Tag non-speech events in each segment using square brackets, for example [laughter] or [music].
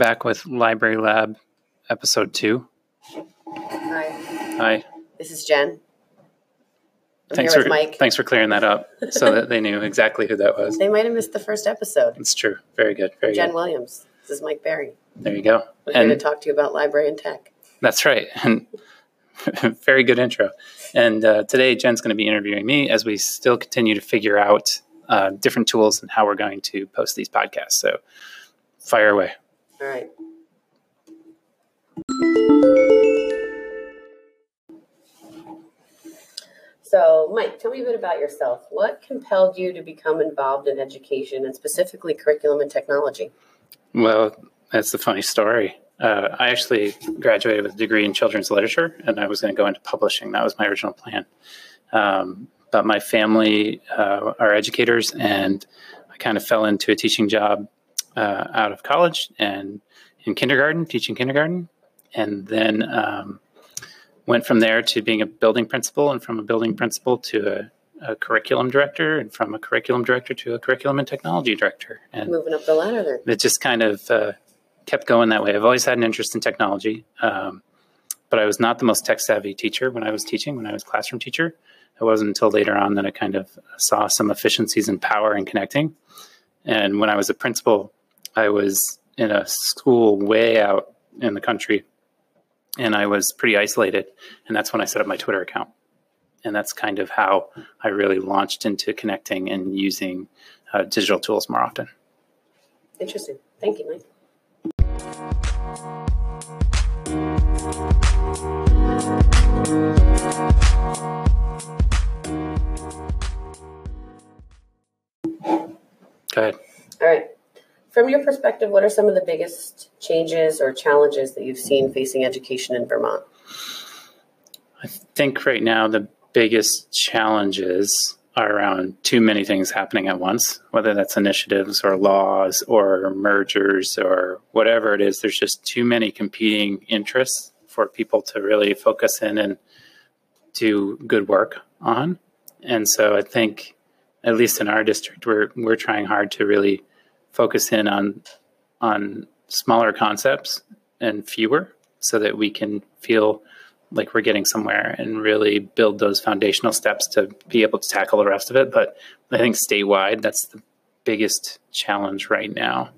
back with Library Lab episode two. Hi, Hi. this is Jen. I'm Thanks for Mike. thanks for clearing that up so that they knew exactly who that was. They might have missed the first episode. It's true. Very good. Very Jen good. Williams. This is Mike Barry. There you go. We're here to talk to you about library and tech. that's right. And [laughs] very good intro. And uh, today Jen's going to be interviewing me as we still continue to figure out uh, different tools and how we're going to post these podcasts. So fire away. All right. So, Mike, tell me a bit about yourself. What compelled you to become involved in education and specifically curriculum and technology? Well, that's a funny story. Uh, I actually graduated with a degree in children's literature, and I was going to go into publishing. That was my original plan. Um, but my family uh, are educators, and I kind of fell into a teaching job uh, out of college and in kindergarten, teaching kindergarten, and then um, went from there to being a building principal, and from a building principal to a, a curriculum director, and from a curriculum director to a curriculum and technology director. And Moving up the ladder then. it just kind of uh, kept going that way. I've always had an interest in technology, um, but I was not the most tech savvy teacher when I was teaching, when I was classroom teacher. It wasn't until later on that I kind of saw some efficiencies in power and connecting. And when I was a principal, I was in a school way out in the country and I was pretty isolated. And that's when I set up my Twitter account. And that's kind of how I really launched into connecting and using uh, digital tools more often. Interesting. Thank you, Mike. Go ahead. All right. From your perspective, what are some of the biggest changes or challenges that you've seen facing education in Vermont? I think right now the biggest challenges are around too many things happening at once, whether that's initiatives or laws or mergers or whatever it is. There's just too many competing interests for people to really focus in and do good work on. And so I think, at least in our district, we're we're trying hard to really focus in on on smaller concepts and fewer, so that we can feel like we're getting somewhere and really build those foundational steps to be able to tackle the rest of it. But I think statewide, that's the biggest challenge right now.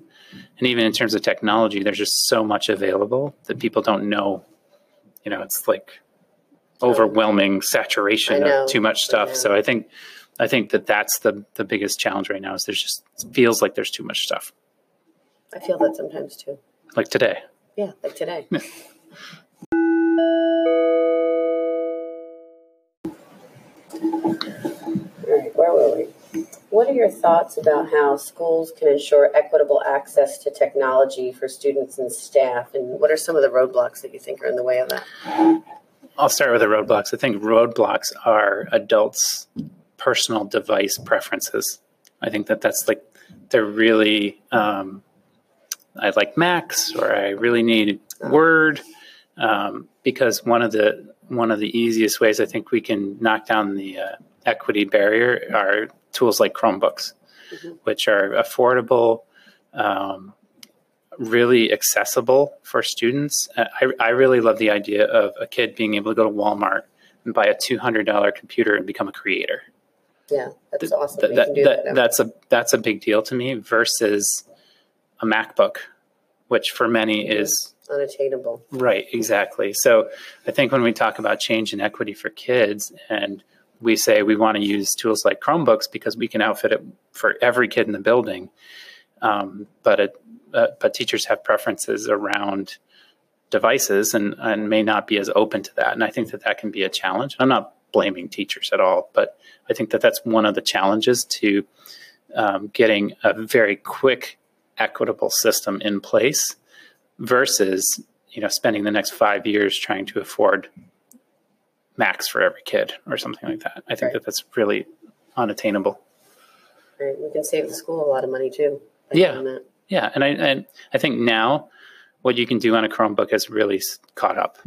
And even in terms of technology, there's just so much available that people don't know. You know, it's like overwhelming saturation of too much stuff. So I think, I think that that's the the biggest challenge right now. Is there's just it feels like there's too much stuff. I feel that sometimes too. Like today, Yeah, like today. All right, where were we? What are your thoughts about how schools can ensure equitable access to technology for students and staff? And what are some of the roadblocks that you think are in the way of that? I'll start with the roadblocks. I think roadblocks are adults' personal device preferences. I think that that's like they're really. Um, I like Macs, or I really need Word, um, because one of the one of the easiest ways I think we can knock down the uh, equity barrier are tools like Chromebooks, Mhm. which are affordable. Um, really accessible for students. I, I really love the idea of a kid being able to go to Walmart and buy a $200 computer and become a creator. Yeah, that's awesome. That- that- that- that. that's a that's a big deal to me versus a MacBook, which for many is unattainable. right exactly. So I think when we talk about change and equity for kids and we say we want to use tools like Chromebooks because we can outfit it for every kid in the building, um, but it, uh, but teachers have preferences around devices and, and may not be as open to that. And I think that that can be a challenge. I'm not blaming teachers at all, but I think that that's one of the challenges to um, getting a very quick, equitable system in place versus you know spending the next five years trying to afford Macs for every kid or something like that. I think Right. that that's really unattainable. Right? We can save the school a lot of money too. Yeah. Yeah, and I and I think now what you can do on a Chromebook has really caught up.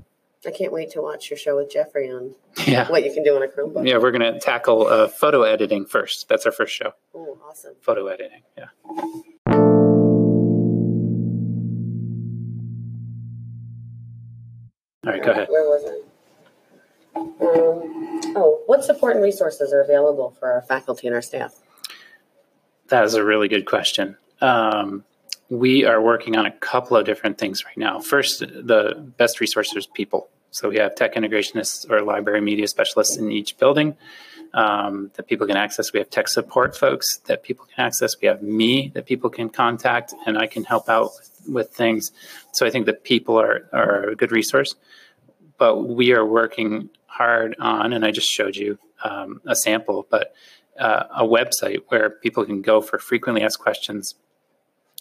I can't wait to watch your show with Jeffrey on yeah. what you can do on a Chromebook. Yeah, we're going to tackle uh, photo editing first. That's our first show. Oh, awesome. Photo editing, yeah. All right, go ahead. Where was it? Um, oh, what support and resources are available for our faculty and our staff? That is a really good question. Um, we are working on a couple of different things right now. First, the best resource is people. So we have tech integrationists or library media specialists in each building um, that people can access. We have tech support folks that people can access. We have me that people can contact, and I can help out with, with things. So I think that people are, are a good resource. But we are working hard on, and I just showed you um, a sample, but uh, a website where people can go for frequently asked questions,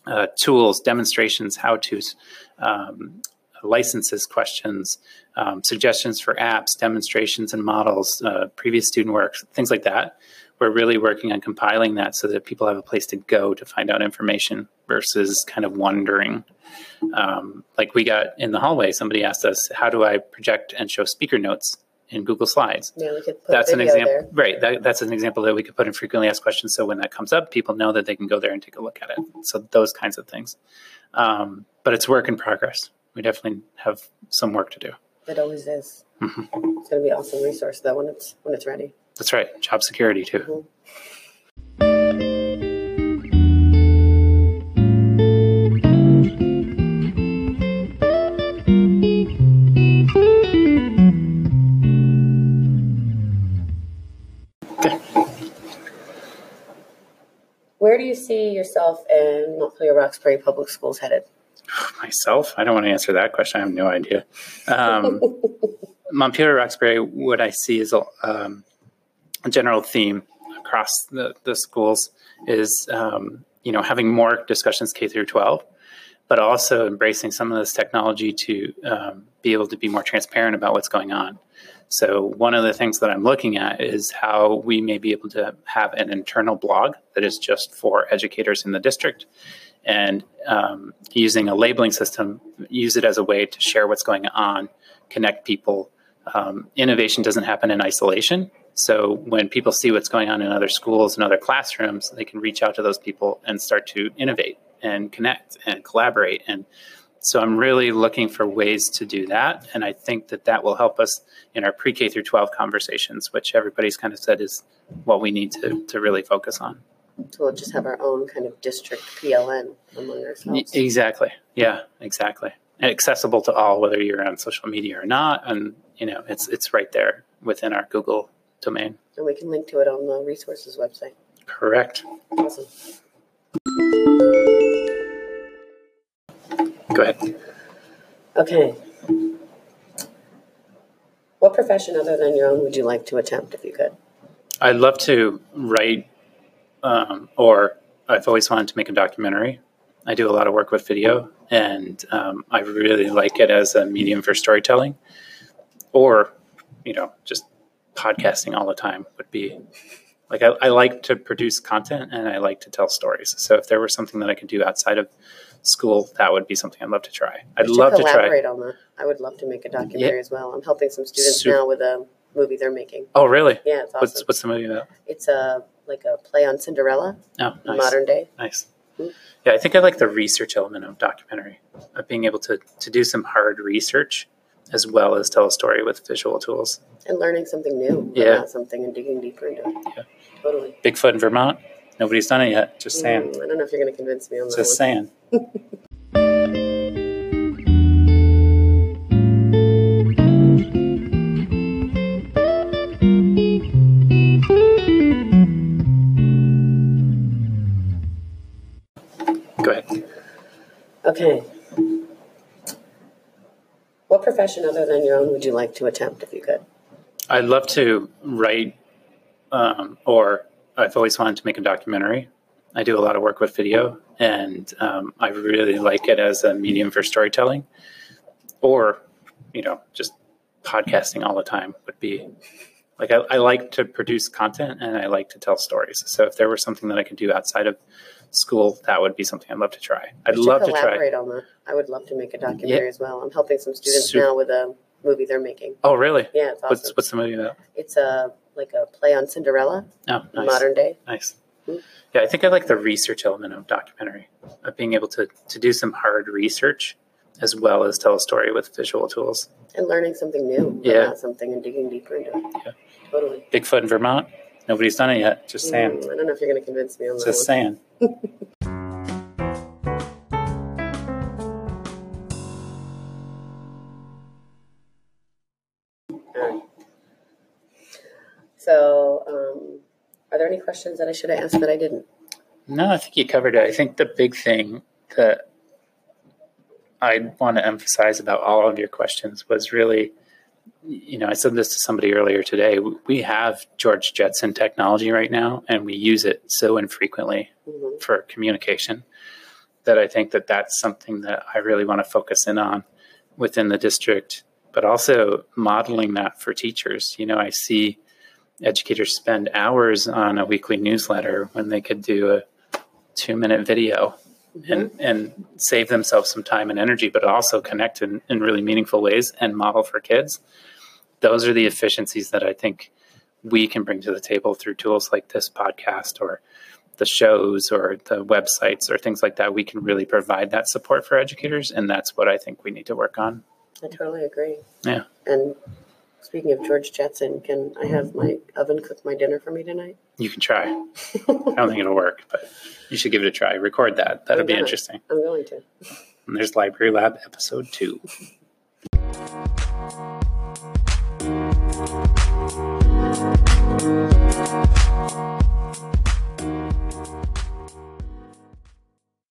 uh, tools, demonstrations, how to's, um, licenses questions, um, suggestions for apps, demonstrations and models, uh, previous student work, things like that. We're really working on compiling that so that people have a place to go to find out information versus kind of wondering. Um, like we got in the hallway, somebody asked us, How do I project and show speaker notes? In Google Slides. Yeah, we could put that's an example, there. right? That, that's an example that we could put in frequently asked questions. So when that comes up, people know that they can go there and take a look at it. So those kinds of things. Um, but it's work in progress. We definitely have some work to do. It always is. Mhm. It's going to be an awesome resource though when it's when it's ready. That's right. Job security too. Where yourself in Montpelier Roxbury Public Schools headed? [sighs] Myself, I don't want to answer that question. I have no idea. Um, [laughs] Montpelier Roxbury, what I see is a, um, a general theme across the, the schools is um, you know having more discussions K through 12, but also embracing some of this technology to um, be able to be more transparent about what's going on. So one of the things that I'm looking at is how we may be able to have an internal blog that is just for educators in the district and um, using a labeling system, use it as a way to share what's going on, connect people. Um, innovation doesn't happen in isolation. So when people see what's going on in other schools and other classrooms, they can reach out to those people and start to innovate and connect and collaborate. And so I'm really looking for ways to do that. And I think that that will help us in our pre K through 12 conversations, which everybody's kind of said is what we need to, to really focus on. So we'll just have our own kind of district PLN among ourselves. Exactly. Yeah, exactly. And accessible to all, whether you're on social media or not. And, you know, it's, it's right there within our Google domain. And we can link to it on the resources website. Correct. Awesome. Go ahead. Okay. What profession other than your own would you like to attempt if you could? I'd love to write, um, or I've always wanted to make a documentary. I do a lot of work with video, and um, I really like it as a medium for storytelling. Or, you know, just podcasting all the time would be like I, I like to produce content and I like to tell stories. So if there was something that I could do outside of school, that would be something I'd love to try. I'd love to try. collaborate on that. I would love to make a documentary as well. I'm helping some students Super. now with a movie they're making. Oh, really? Yeah, it's awesome. What's what's the movie about? It's a like a play on Cinderella, Oh, nice. modern day. Nice. Mm. Yeah, I think I like the research element of documentary, of being able to, to do some hard research as well as tell a story with visual tools. and learning something new Yeah. about something and digging deeper into it. Yeah. Totally. Bigfoot in Vermont, nobody's done it yet. Just saying. Mm, I don't know if you're going to convince me on that Just one. saying. [laughs] Go ahead. Okay. Profession other than your own would you like to attempt if you could? I'd love to write, um, or I've always wanted to make a documentary. I do a lot of work with video, and um, I really like it as a medium for storytelling. Or, you know, just podcasting all the time would be like I, I like to produce content and I like to tell stories. So if there was something that I could do outside of school, that would be something I'd love to try. I'd love to try. collaborate on that. I would love to make a documentary as well. I'm helping some students Super. now with a movie they're making. Oh, really? Yeah, it's awesome. What's what's the movie about? It's a like a play on Cinderella, Oh, nice. modern day. Nice. Mm. Yeah, I think I like the research element of documentary, of being able to, to do some hard research as well as tell a story with visual tools. And learning something new Yeah. about something and digging deeper into it. Yeah. Totally. Bigfoot in Vermont. Nobody's done it yet. Just saying. Mm, I don't know if you're going to convince me on that Just saying. [laughs] So, um, are there any questions that I should have asked that I didn't? No, I think you covered it. I think the big thing that I want to emphasize about all of your questions was really, you know, I said this to somebody earlier today. We have George Jetson technology right now, and we use it so infrequently Mhm. for communication that I think that that's something that I really want to focus in on within the district, but also modeling that for teachers. You know, I see educators spend hours on a weekly newsletter when they could do a two minute video and, mm-hmm. and save themselves some time and energy, but also connect in, in really meaningful ways and model for kids. Those are the efficiencies that I think we can bring to the table through tools like this podcast or the shows or the websites or things like that. We can really provide that support for educators, and that's what I think we need to work on. I totally agree. Yeah. And speaking of George Jetson, can I have my oven cook my dinner for me tonight? You can try. [laughs] I don't think it'll work, but you should give it a try. Record that. That'll I'm be gonna. interesting. I'm going to. And there's Library Lab episode two. [laughs]